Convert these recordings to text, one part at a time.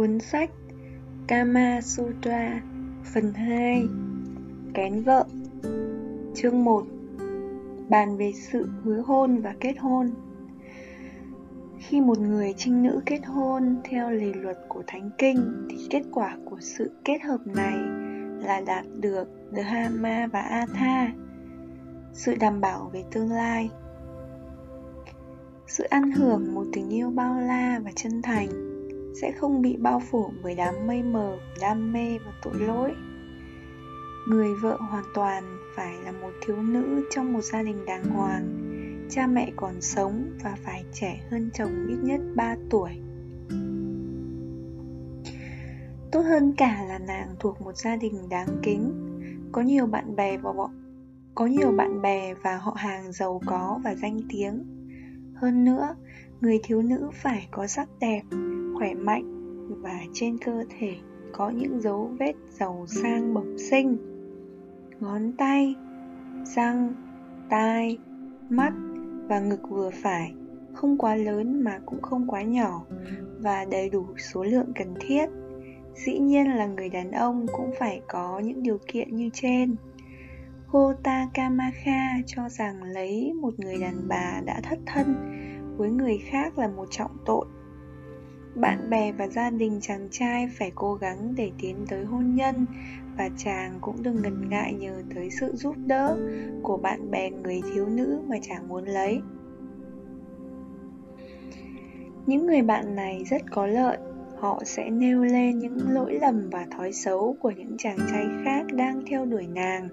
Cuốn sách Kama Sutra, Phần 2 Kén vợ. Chương 1 Bàn về sự hứa hôn và kết hôn. Khi một người trinh nữ kết hôn theo lề luật của Thánh Kinh, thì kết quả của sự kết hợp này là đạt được Dhamma và Atha, sự đảm bảo về tương lai. Sự ăn hưởng một tình yêu bao la và chân thành sẽ không bị bao phủ bởi đám mây mờ đam mê và tội lỗi. Người vợ hoàn toàn phải là một thiếu nữ trong một gia đình đàng hoàng. Cha mẹ còn sống và phải trẻ hơn chồng ít nhất 3 tuổi. Tốt hơn cả là nàng thuộc một gia đình đáng kính. Có nhiều bạn bè và bọn có nhiều bạn bè và họ hàng giàu có và danh tiếng. Hơn nữa người thiếu nữ phải có sắc đẹp khỏe mạnh và trên cơ thể có những dấu vết giàu sang bẩm sinh. Ngón tay, răng, tai, mắt và ngực vừa phải không quá lớn mà cũng không quá nhỏ và đầy đủ số lượng cần thiết. Dĩ nhiên là người đàn ông cũng phải có những điều kiện như trên. Gota Kamakha cho rằng lấy một người đàn bà đã thất thân với người khác là một trọng tội bạn bè và gia đình chàng trai phải cố gắng để tiến tới hôn nhân và chàng cũng đừng ngần ngại nhờ tới sự giúp đỡ của bạn bè người thiếu nữ mà chàng muốn lấy. Những người bạn này rất có lợi, họ sẽ nêu lên những lỗi lầm và thói xấu của những chàng trai khác đang theo đuổi nàng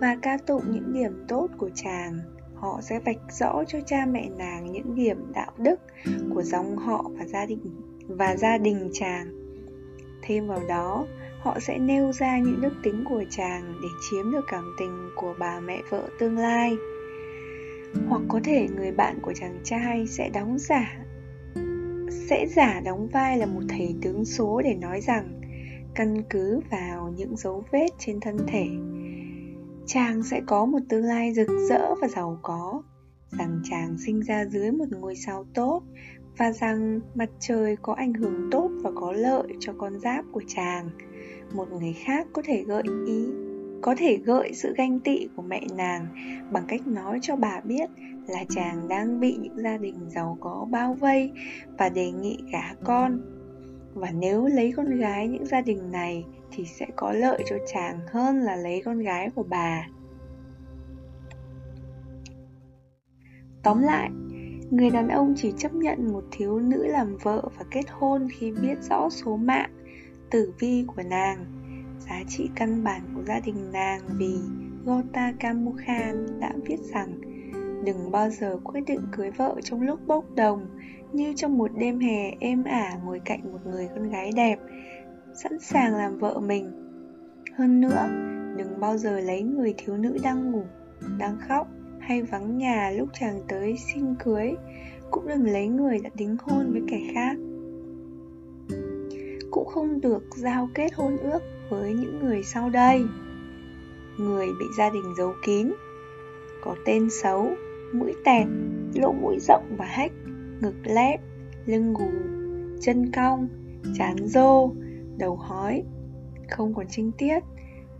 và ca tụng những điểm tốt của chàng. Họ sẽ vạch rõ cho cha mẹ nàng những điểm đạo đức của dòng họ và gia đình và gia đình chàng. Thêm vào đó, họ sẽ nêu ra những đức tính của chàng để chiếm được cảm tình của bà mẹ vợ tương lai. Hoặc có thể người bạn của chàng trai sẽ đóng giả, sẽ giả đóng vai là một thầy tướng số để nói rằng, căn cứ vào những dấu vết trên thân thể, chàng sẽ có một tương lai rực rỡ và giàu có. Rằng chàng sinh ra dưới một ngôi sao tốt và rằng mặt trời có ảnh hưởng tốt và có lợi cho con giáp của chàng. Một người khác có thể gợi ý, có thể gợi sự ganh tị của mẹ nàng bằng cách nói cho bà biết là chàng đang bị những gia đình giàu có bao vây và đề nghị gả con. Và nếu lấy con gái những gia đình này thì sẽ có lợi cho chàng hơn là lấy con gái của bà. Tóm lại người đàn ông chỉ chấp nhận một thiếu nữ làm vợ và kết hôn khi biết rõ số mạng, tử vi của nàng. Giá trị căn bản của gia đình nàng vì Gota Kamukhan đã viết rằng, đừng bao giờ quyết định cưới vợ trong lúc bốc đồng, như trong một đêm hè êm ả ngồi cạnh một người con gái đẹp, sẵn sàng làm vợ mình. Hơn nữa, đừng bao giờ lấy người thiếu nữ đang ngủ, đang khóc hay vắng nhà lúc chàng tới xin cưới, cũng đừng lấy người đã đính hôn với kẻ khác. Cũng không được giao kết hôn ước với những người sau đây. Người bị gia đình giấu kín, có tên xấu, mũi tẹt, lỗ mũi rộng và hách, ngực lép, lưng gù, chân cong, chán rô, đầu hói, không còn trinh tiết,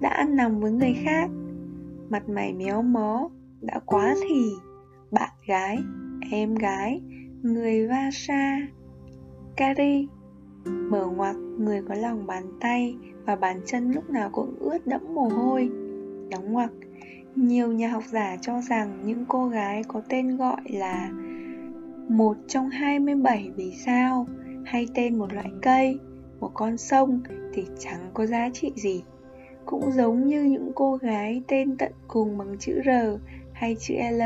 đã ăn nằm với người khác. Mặt mày méo mó đã quá thì bạn gái em gái người Vasa Kari mở ngoặc người có lòng bàn tay và bàn chân lúc nào cũng ướt đẫm mồ hôi đóng ngoặc nhiều nhà học giả cho rằng những cô gái có tên gọi là một trong 27 vì sao hay tên một loại cây, một con sông thì chẳng có giá trị gì. Cũng giống như những cô gái tên tận cùng bằng chữ R hay chữ L.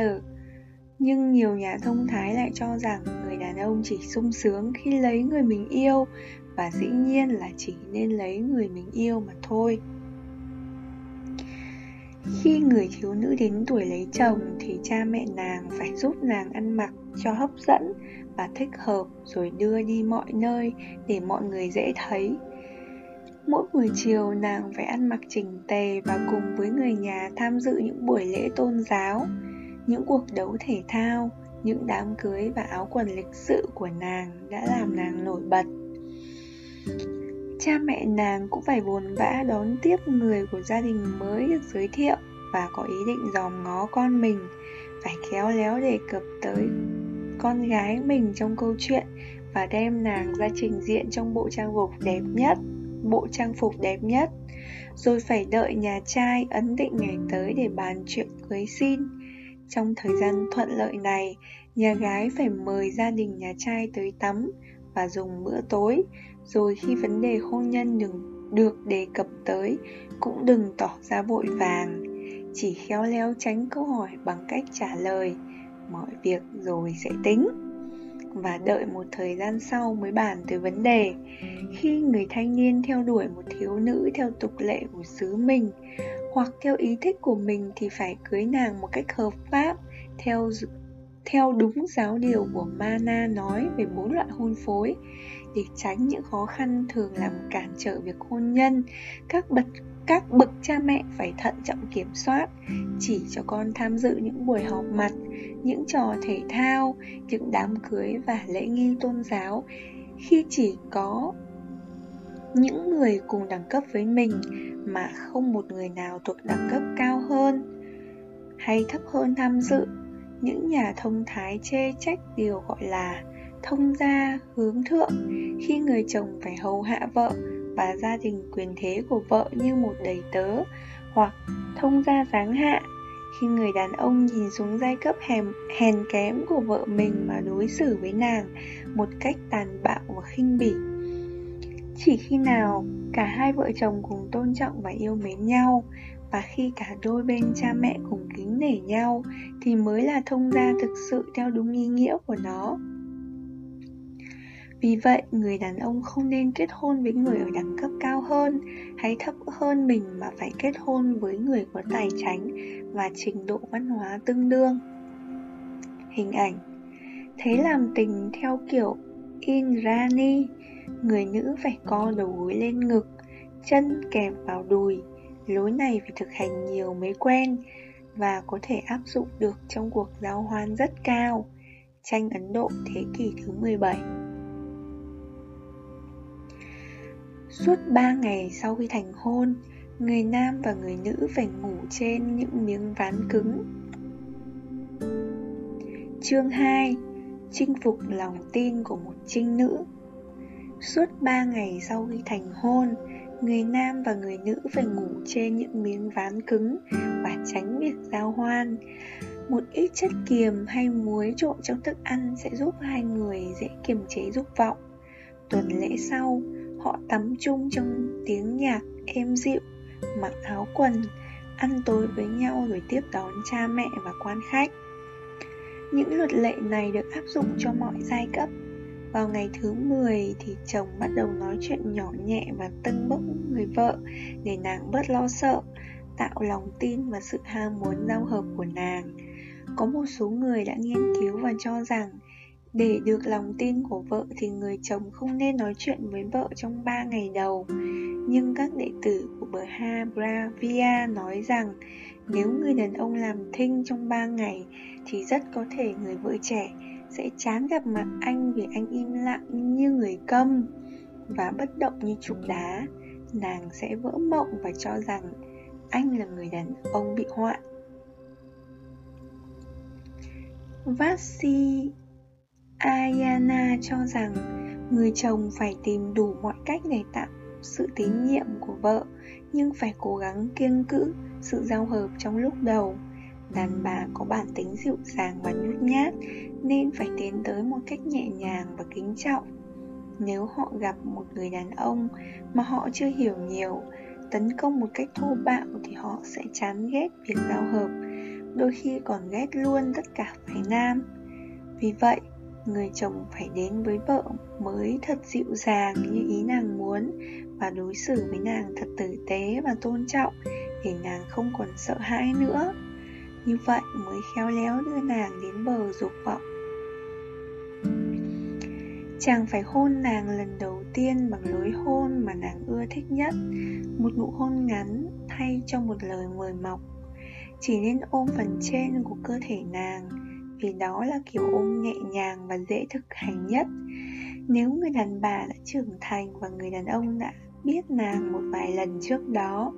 Nhưng nhiều nhà thông thái lại cho rằng người đàn ông chỉ sung sướng khi lấy người mình yêu và dĩ nhiên là chỉ nên lấy người mình yêu mà thôi. Khi người thiếu nữ đến tuổi lấy chồng thì cha mẹ nàng phải giúp nàng ăn mặc cho hấp dẫn và thích hợp rồi đưa đi mọi nơi để mọi người dễ thấy. Mỗi buổi chiều nàng phải ăn mặc chỉnh tề và cùng với người nhà tham dự những buổi lễ tôn giáo, những cuộc đấu thể thao, những đám cưới và áo quần lịch sự của nàng đã làm nàng nổi bật. Cha mẹ nàng cũng phải buồn vã đón tiếp người của gia đình mới được giới thiệu và có ý định dòm ngó con mình, phải khéo léo đề cập tới con gái mình trong câu chuyện và đem nàng ra trình diện trong bộ trang phục đẹp nhất, bộ trang phục đẹp nhất. Rồi phải đợi nhà trai ấn định ngày tới để bàn chuyện cưới xin. Trong thời gian thuận lợi này, nhà gái phải mời gia đình nhà trai tới tắm và dùng bữa tối, rồi khi vấn đề hôn nhân đừng được đề cập tới cũng đừng tỏ ra vội vàng, chỉ khéo léo tránh câu hỏi bằng cách trả lời mọi việc rồi sẽ tính và đợi một thời gian sau mới bàn tới vấn đề. Khi người thanh niên theo đuổi một thiếu nữ theo tục lệ của xứ mình, hoặc theo ý thích của mình thì phải cưới nàng một cách hợp pháp, theo theo đúng giáo điều của Mana nói về bốn loại hôn phối. Để tránh những khó khăn thường làm cản trở việc hôn nhân, các bậc các bậc cha mẹ phải thận trọng kiểm soát, chỉ cho con tham dự những buổi họp mặt, những trò thể thao, những đám cưới và lễ nghi tôn giáo. Khi chỉ có những người cùng đẳng cấp với mình mà không một người nào thuộc đẳng cấp cao hơn hay thấp hơn tham dự, những nhà thông thái chê trách điều gọi là thông gia hướng thượng. Khi người chồng phải hầu hạ vợ và gia đình quyền thế của vợ như một đầy tớ hoặc thông gia giáng hạ. Khi người đàn ông nhìn xuống giai cấp hèn, hèn kém của vợ mình mà đối xử với nàng một cách tàn bạo và khinh bỉ. Chỉ khi nào cả hai vợ chồng cùng tôn trọng và yêu mến nhau và khi cả đôi bên cha mẹ cùng kính nể nhau thì mới là thông gia thực sự theo đúng ý nghĩa của nó vì vậy, người đàn ông không nên kết hôn với người ở đẳng cấp cao hơn hay thấp hơn mình mà phải kết hôn với người có tài chánh và trình độ văn hóa tương đương. Hình ảnh Thế làm tình theo kiểu Indrani, người nữ phải co đầu gối lên ngực, chân kẹp vào đùi. Lối này phải thực hành nhiều mới quen và có thể áp dụng được trong cuộc giao hoan rất cao. Tranh Ấn Độ thế kỷ thứ 17 Suốt 3 ngày sau khi thành hôn, người nam và người nữ phải ngủ trên những miếng ván cứng. Chương 2 Chinh phục lòng tin của một trinh nữ Suốt 3 ngày sau khi thành hôn, người nam và người nữ phải ngủ trên những miếng ván cứng và tránh việc giao hoan. Một ít chất kiềm hay muối trộn trong thức ăn sẽ giúp hai người dễ kiềm chế dục vọng. Tuần lễ sau, Họ tắm chung trong tiếng nhạc êm dịu, mặc áo quần, ăn tối với nhau rồi tiếp đón cha mẹ và quan khách. Những luật lệ này được áp dụng cho mọi giai cấp. Vào ngày thứ 10 thì chồng bắt đầu nói chuyện nhỏ nhẹ và tâng bốc người vợ để nàng bớt lo sợ, tạo lòng tin và sự ham muốn giao hợp của nàng. Có một số người đã nghiên cứu và cho rằng để được lòng tin của vợ thì người chồng không nên nói chuyện với vợ trong 3 ngày đầu. Nhưng các đệ tử của Bha Bravia nói rằng, nếu người đàn ông làm thinh trong 3 ngày, thì rất có thể người vợ trẻ sẽ chán gặp mặt anh vì anh im lặng như người câm và bất động như trụ đá. Nàng sẽ vỡ mộng và cho rằng anh là người đàn ông bị hoạn. Vasi Ayana cho rằng người chồng phải tìm đủ mọi cách để tạo sự tín nhiệm của vợ, nhưng phải cố gắng kiêng cữ sự giao hợp trong lúc đầu. Đàn bà có bản tính dịu dàng và nhút nhát, nên phải tiến tới một cách nhẹ nhàng và kính trọng. Nếu họ gặp một người đàn ông mà họ chưa hiểu nhiều, tấn công một cách thô bạo thì họ sẽ chán ghét việc giao hợp, đôi khi còn ghét luôn tất cả phái nam. Vì vậy người chồng phải đến với vợ mới thật dịu dàng như ý nàng muốn và đối xử với nàng thật tử tế và tôn trọng để nàng không còn sợ hãi nữa. Như vậy mới khéo léo đưa nàng đến bờ dục vọng. Chàng phải hôn nàng lần đầu tiên bằng lối hôn mà nàng ưa thích nhất, một nụ hôn ngắn thay cho một lời mời mọc. Chỉ nên ôm phần trên của cơ thể nàng vì đó là kiểu ôm nhẹ nhàng và dễ thực hành nhất. Nếu người đàn bà đã trưởng thành và người đàn ông đã biết nàng một vài lần trước đó,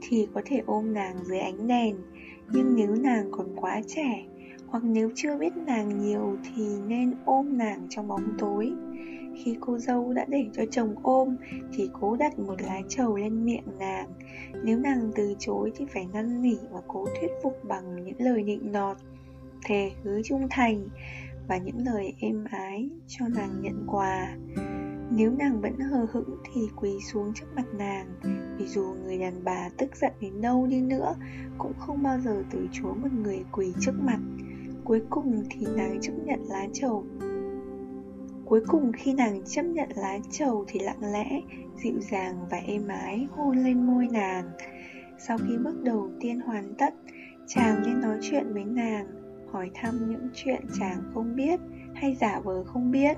thì có thể ôm nàng dưới ánh đèn. Nhưng nếu nàng còn quá trẻ, hoặc nếu chưa biết nàng nhiều, thì nên ôm nàng trong bóng tối. Khi cô dâu đã để cho chồng ôm, thì cố đặt một lá trầu lên miệng nàng. Nếu nàng từ chối thì phải năn nỉ và cố thuyết phục bằng những lời nịnh nọt thề hứa trung thành và những lời êm ái cho nàng nhận quà. Nếu nàng vẫn hờ hững thì quỳ xuống trước mặt nàng Vì dù người đàn bà tức giận đến đâu đi nữa Cũng không bao giờ từ chối một người quỳ trước mặt. Cuối cùng thì nàng chấp nhận lá trầu. Cuối cùng khi nàng chấp nhận lá trầu thì lặng lẽ, dịu dàng và êm ái hôn lên môi nàng. Sau khi bước đầu tiên hoàn tất, chàng nên nói chuyện với nàng, hỏi thăm những chuyện chàng không biết hay giả vờ không biết.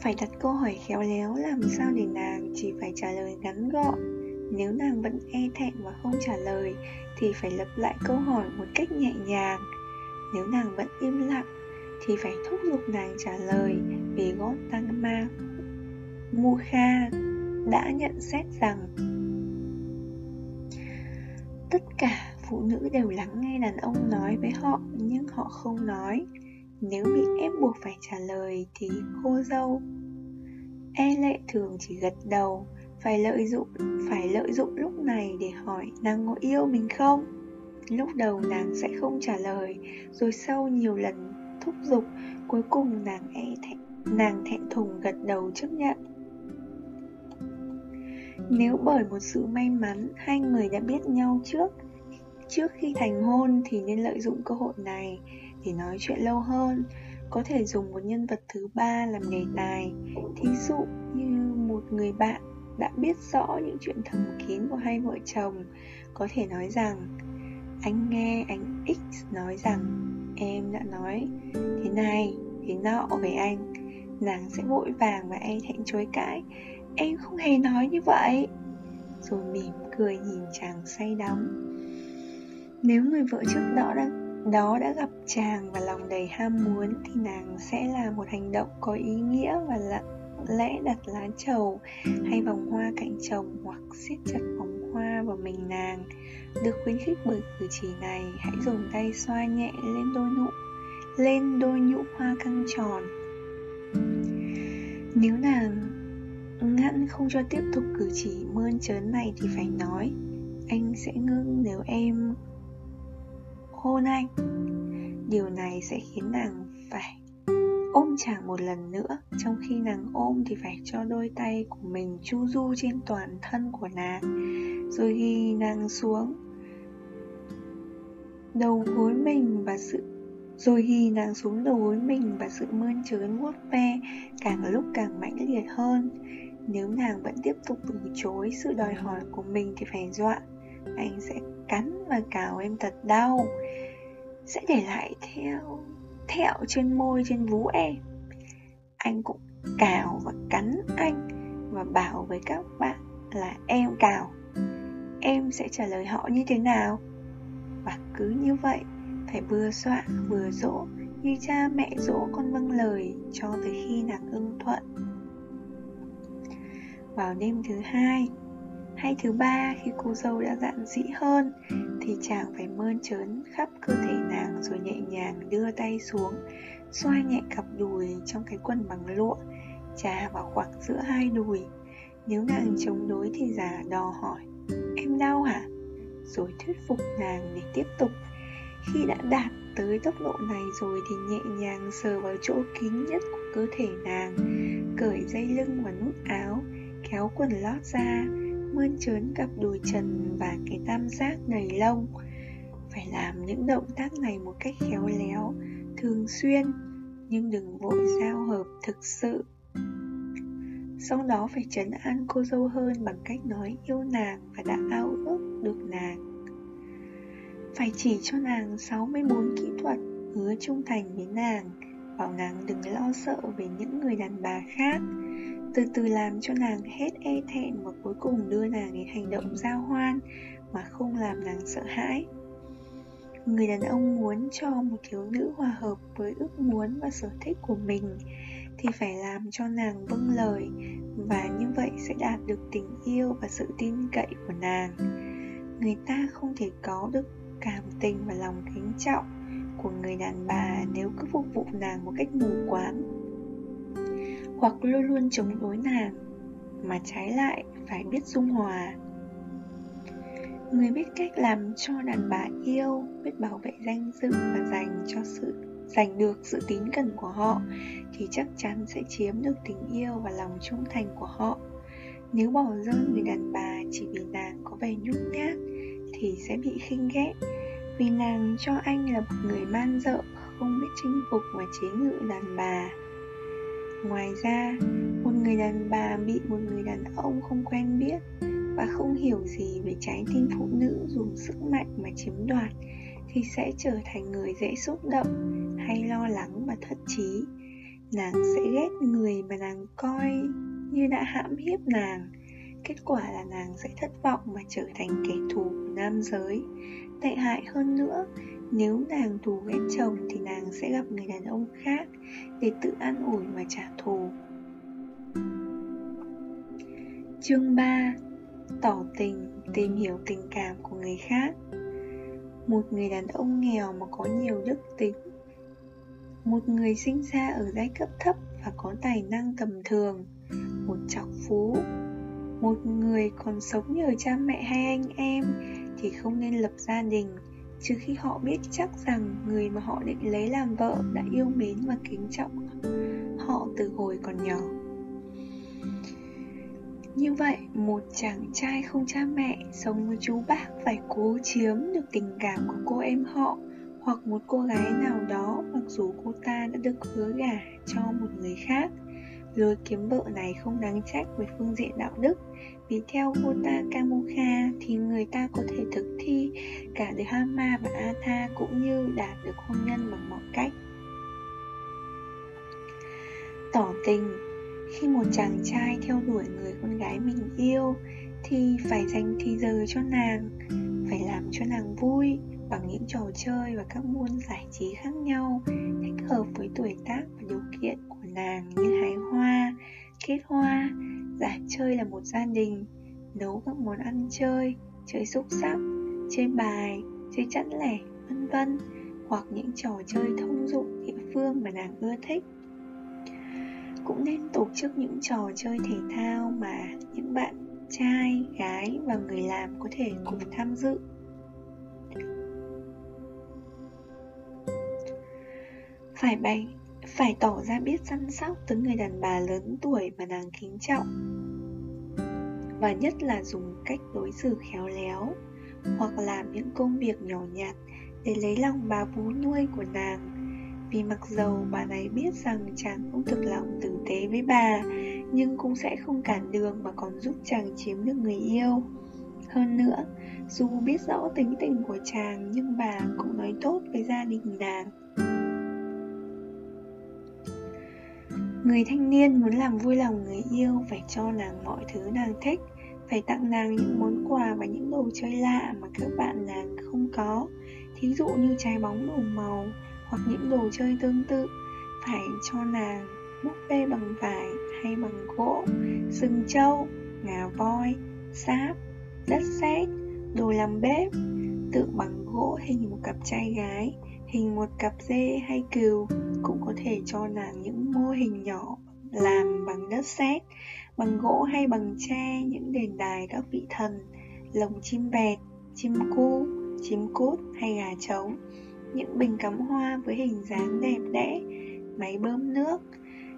Phải đặt câu hỏi khéo léo làm sao để nàng chỉ phải trả lời ngắn gọn. Nếu nàng vẫn e thẹn và không trả lời, thì phải lặp lại câu hỏi một cách nhẹ nhàng. Nếu nàng vẫn im lặng, thì phải thúc giục nàng trả lời vì Gautama Mukha đã nhận xét rằng tất cả phụ nữ đều lắng nghe đàn ông nói với họ, nhưng họ không nói. Nếu bị ép buộc phải trả lời thì cô dâu e lệ thường chỉ gật đầu, phải lợi dụng, phải lợi dụng lúc này để hỏi nàng có yêu mình không? Lúc đầu nàng sẽ không trả lời, rồi sau nhiều lần thúc giục, cuối cùng nàng e thẹn, nàng thẹn thùng gật đầu chấp nhận. Nếu bởi một sự may mắn, hai người đã biết nhau trước trước khi thành hôn thì nên lợi dụng cơ hội này để nói chuyện lâu hơn. Có thể dùng một nhân vật thứ ba làm đề tài. Thí dụ như một người bạn đã biết rõ những chuyện thầm kín của hai vợ chồng, có thể nói rằng, anh nghe anh x nói rằng, em đã nói thế này, thế nọ về anh. Nàng sẽ vội vàng và e thẹn chối cãi. Em không hề nói như vậy. Rồi mỉm cười nhìn chàng say đắm nếu người vợ trước đó đã đó đã gặp chàng và lòng đầy ham muốn thì nàng sẽ là một hành động có ý nghĩa và là lẽ đặt lá trầu hay vòng hoa cạnh chồng hoặc siết chặt vòng hoa vào mình nàng. Được khuyến khích bởi cử chỉ này, hãy dùng tay xoa nhẹ lên đôi nụ, lên đôi nhũ hoa căng tròn. Nếu nàng ngăn không cho tiếp tục cử chỉ mơn trớn này thì phải nói, anh sẽ ngưng nếu em hôn anh. Điều này sẽ khiến nàng phải ôm chàng một lần nữa, trong khi nàng ôm thì phải cho đôi tay của mình chu du trên toàn thân của nàng. Rồi ghi nàng xuống đầu gối mình và sự, rồi ghi nàng xuống đầu gối mình và sự mơn trớn vuốt ve càng lúc càng mãnh liệt hơn, nếu nàng vẫn tiếp tục từ chối sự đòi hỏi của mình thì phải dọa, anh sẽ cắn và cào em thật đau. Sẽ để lại theo, thẹo trên môi, trên vú em. Anh cũng cào và cắn anh và bảo với các bạn là em cào. Em sẽ trả lời họ như thế nào? Và cứ như vậy, phải vừa xoa vừa dỗ như cha mẹ dỗ con vâng lời cho tới khi nàng ưng thuận. Vào đêm thứ hai hay thứ ba, khi cô dâu đã dạn dĩ hơn, thì chàng phải mơn trớn khắp cơ thể nàng rồi nhẹ nhàng đưa tay xuống, xoa nhẹ cặp đùi trong cái quần bằng lụa trà vào khoảng giữa hai đùi. Nếu nàng chống đối thì giả đò hỏi, em đau hả? Rồi thuyết phục nàng để tiếp tục, khi đã đạt tới tốc độ này rồi thì nhẹ nhàng sờ vào chỗ kín nhất của cơ thể nàng, cởi dây lưng và nút áo, kéo quần lót ra mơn trớn cặp đùi trần và cái tam giác đầy lông. Phải làm những động tác này một cách khéo léo, thường xuyên, nhưng đừng vội giao hợp thực sự. Sau đó phải trấn an cô dâu hơn bằng cách nói yêu nàng và đã ao ước được nàng. Phải chỉ cho nàng 64 kỹ thuật, hứa trung thành với nàng, bảo nàng đừng lo sợ về những người đàn bà khác từ từ làm cho nàng hết e thẹn và cuối cùng đưa nàng đến hành động giao hoan mà không làm nàng sợ hãi. Người đàn ông muốn cho một thiếu nữ hòa hợp với ước muốn và sở thích của mình thì phải làm cho nàng vâng lời và như vậy sẽ đạt được tình yêu và sự tin cậy của nàng. Người ta không thể có được cảm tình và lòng kính trọng của người đàn bà nếu cứ phục vụ nàng một cách mù quáng hoặc luôn luôn chống đối nàng, mà trái lại phải biết dung hòa. Người biết cách làm cho đàn bà yêu, biết bảo vệ danh dự và dành cho sự, giành được sự tín cẩn của họ, thì chắc chắn sẽ chiếm được tình yêu và lòng trung thành của họ. Nếu bỏ rơi người đàn bà chỉ vì nàng có vẻ nhút nhát, thì sẽ bị khinh ghét, vì nàng cho anh là một người man dợ, không biết chinh phục và chế ngự đàn bà ngoài ra, một người đàn bà bị một người đàn ông không quen biết và không hiểu gì về trái tim phụ nữ dùng sức mạnh mà chiếm đoạt thì sẽ trở thành người dễ xúc động hay lo lắng và thất trí. Nàng sẽ ghét người mà nàng coi như đã hãm hiếp nàng. Kết quả là nàng sẽ thất vọng và trở thành kẻ thù của nam giới. Tệ hại hơn nữa nếu nàng thù ghét chồng thì nàng sẽ gặp người đàn ông khác để tự an ủi và trả thù. Chương 3 tỏ tình, tìm hiểu tình cảm của người khác. Một người đàn ông nghèo mà có nhiều đức tính. Một người sinh ra ở giai cấp thấp và có tài năng tầm thường. Một trọc phú. Một người còn sống nhờ cha mẹ hay anh em thì không nên lập gia đình trừ khi họ biết chắc rằng người mà họ định lấy làm vợ đã yêu mến và kính trọng họ từ hồi còn nhỏ như vậy, một chàng trai không cha mẹ sống với chú bác phải cố chiếm được tình cảm của cô em họ hoặc một cô gái nào đó mặc dù cô ta đã được hứa gả cho một người khác. Lối kiếm vợ này không đáng trách về phương diện đạo đức vì theo Gota Kamukha thì người ta có thể thực thi cả Dhamma và Atha cũng như đạt được hôn nhân bằng mọi cách. Tỏ tình, khi một chàng trai theo đuổi người con gái mình yêu thì phải dành thì giờ cho nàng, phải làm cho nàng vui bằng những trò chơi và các môn giải trí khác nhau thích hợp với tuổi tác và điều kiện của nàng như hái hoa, kết hoa, giải chơi là một gia đình, nấu các món ăn chơi chơi xúc sắc chơi bài chơi chẵn lẻ vân vân hoặc những trò chơi thông dụng địa phương mà nàng ưa thích cũng nên tổ chức những trò chơi thể thao mà những bạn trai, gái và người làm có thể cùng tham dự. Phải bày, phải tỏ ra biết săn sóc tới người đàn bà lớn tuổi mà nàng kính trọng. Và nhất là dùng cách đối xử khéo léo hoặc làm những công việc nhỏ nhặt để lấy lòng bà vú nuôi của nàng. Vì mặc dầu bà này biết rằng chàng không thực lòng tử tế với bà Nhưng cũng sẽ không cản đường mà còn giúp chàng chiếm được người yêu. Hơn nữa, dù biết rõ tính tình của chàng nhưng bà cũng nói tốt với gia đình nàng. Người thanh niên muốn làm vui lòng người yêu phải cho nàng mọi thứ nàng thích phải tặng nàng những món quà và những đồ chơi lạ mà các bạn nàng không có. Thí dụ như trái bóng đủ màu hoặc những đồ chơi tương tự. Phải cho nàng búp bê bằng vải hay bằng gỗ, sừng trâu, ngà voi, sáp, đất sét, đồ làm bếp, tượng bằng gỗ hình một cặp trai gái, hình một cặp dê hay cừu, cũng có thể cho nàng những mô hình nhỏ làm bằng đất sét bằng gỗ hay bằng tre những đền đài các vị thần lồng chim bẹt chim cu chim cút hay gà trống những bình cắm hoa với hình dáng đẹp đẽ, máy bơm nước,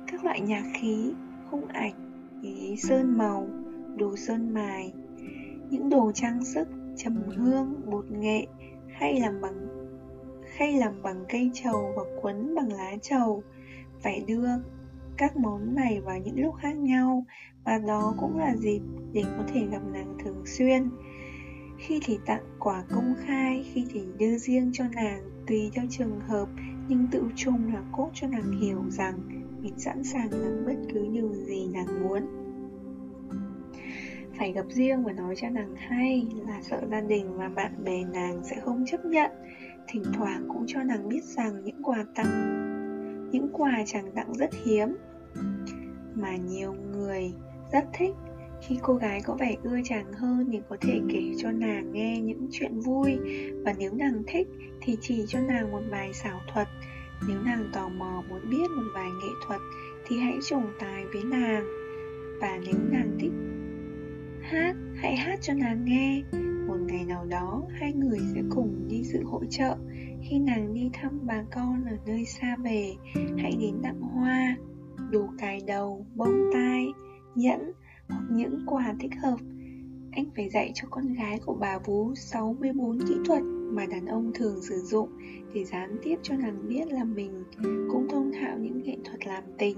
các loại nhạc khí, khung ảnh, ý sơn màu, đồ sơn mài, những đồ trang sức, trầm hương, bột nghệ hay làm bằng hay làm bằng cây trầu và quấn bằng lá trầu phải đưa các món này vào những lúc khác nhau và đó cũng là dịp để có thể gặp nàng thường xuyên. Khi thì tặng quà công khai, khi thì đưa riêng cho nàng, tùy theo trường hợp, nhưng tự chung là cốt cho nàng hiểu rằng mình sẵn sàng làm bất cứ điều gì nàng muốn. Phải gặp riêng và nói cho nàng hay là sợ gia đình và bạn bè nàng sẽ không chấp nhận, thỉnh thoảng cũng cho nàng biết rằng những quà tặng, những quà chẳng tặng rất hiếm mà nhiều người rất thích. Khi cô gái có vẻ ưa chàng hơn thì có thể kể cho nàng nghe những chuyện vui. Và nếu nàng thích thì chỉ cho nàng một vài xảo thuật. Nếu nàng tò mò muốn biết một vài nghệ thuật thì hãy trùng tài với nàng. Và nếu nàng thích hát, hãy hát cho nàng nghe. Một ngày nào đó, hai người sẽ cùng đi dự hội trợ khi nàng đi thăm bà con ở nơi xa về hãy đến tặng hoa đồ cài đầu bông tai nhẫn hoặc những quà thích hợp anh phải dạy cho con gái của bà vú 64 kỹ thuật mà đàn ông thường sử dụng để gián tiếp cho nàng biết là mình cũng thông thạo những nghệ thuật làm tình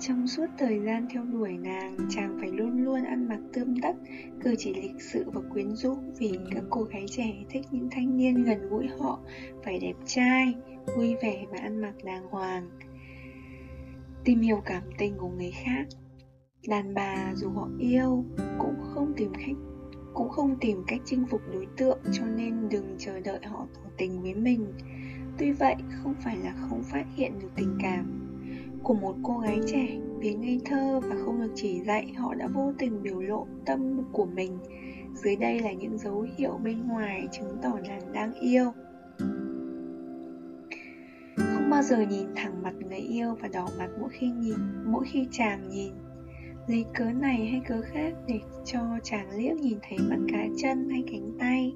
trong suốt thời gian theo đuổi nàng, chàng phải luôn luôn ăn mặc tươm tất, cử chỉ lịch sự và quyến rũ vì các cô gái trẻ thích những thanh niên gần gũi họ, phải đẹp trai, vui vẻ và ăn mặc đàng hoàng. Tìm hiểu cảm tình của người khác. Đàn bà dù họ yêu cũng không tìm cách cũng không tìm cách chinh phục đối tượng cho nên đừng chờ đợi họ tỏ tình với mình. Tuy vậy, không phải là không phát hiện được tình cảm của một cô gái trẻ. Vì ngây thơ và không được chỉ dạy họ đã vô tình biểu lộ tâm của mình. Dưới đây là những dấu hiệu bên ngoài chứng tỏ nàng đang yêu không bao giờ nhìn thẳng mặt người yêu và đỏ mặt mỗi khi nhìn, mỗi khi chàng nhìn. Lấy cớ này hay cớ khác để cho chàng liếc nhìn thấy mắt cá chân hay cánh tay.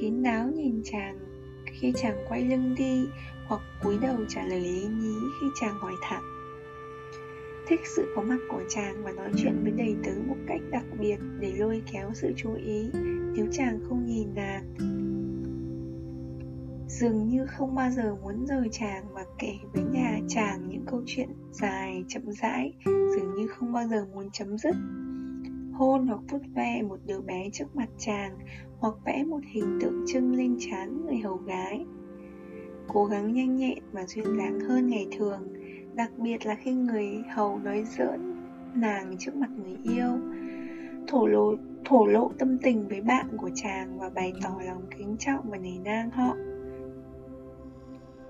Kín đáo nhìn chàng khi chàng quay lưng đi, hoặc cúi đầu trả lời lý nhí khi chàng hỏi thẳng. Thích sự có mặt của chàng và nói chuyện với đầy tớ một cách đặc biệt để lôi kéo sự chú ý, nếu chàng không nhìn nàng dường như không bao giờ muốn rời chàng và kể với nhà chàng những câu chuyện dài, chậm rãi. Dường như không bao giờ muốn chấm dứt. Hôn hoặc vuốt ve một đứa bé trước mặt chàng, hoặc vẽ một hình tượng trưng lên trán người hầu gái. Cố gắng nhanh nhẹn và duyên dáng hơn ngày thường, đặc biệt là khi người hầu nói giỡn nàng trước mặt người yêu. Thổ lộ thổ lộ tâm tình với bạn của chàng và bày tỏ lòng kính trọng và nể nang họ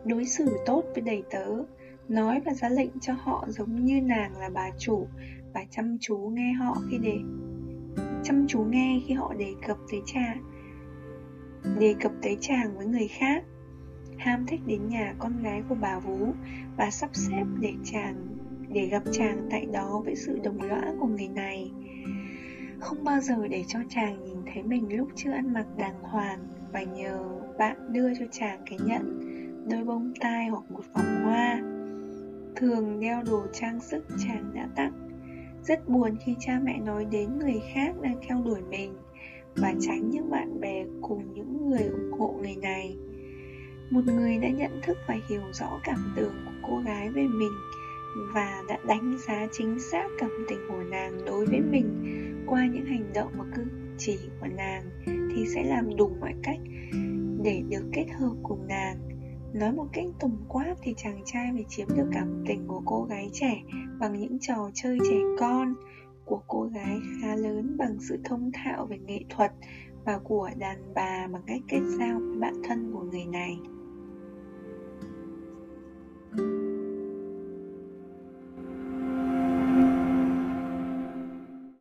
đối xử tốt với đầy tớ nói và ra lệnh cho họ giống như nàng là bà chủ và chăm chú nghe họ khi để chăm chú nghe khi họ đề cập tới cha, đề cập tới chàng với người khác. Ham thích đến nhà con gái của bà vú và sắp xếp để chàng để gặp chàng tại đó với sự đồng lõa của người này. Không bao giờ để cho chàng nhìn thấy mình lúc chưa ăn mặc đàng hoàng và nhờ bạn đưa cho chàng cái nhẫn đôi bông tai hoặc một vòng hoa. Thường đeo đồ trang sức chàng đã tặng. Rất buồn khi cha mẹ nói đến người khác đang theo đuổi mình và tránh những bạn bè cùng những người ủng hộ người này. Một người đã nhận thức và hiểu rõ cảm tưởng của cô gái về mình và đã đánh giá chính xác cảm tình của nàng đối với mình qua những hành động và cử chỉ của nàng thì sẽ làm đủ mọi cách để được kết hợp cùng nàng nói một cách tổng quát thì chàng trai phải chiếm được cảm tình của cô gái trẻ bằng những trò chơi trẻ con của cô gái khá lớn bằng sự thông thạo về nghệ thuật và của đàn bà bằng cách kết giao với bạn thân của người này. thank you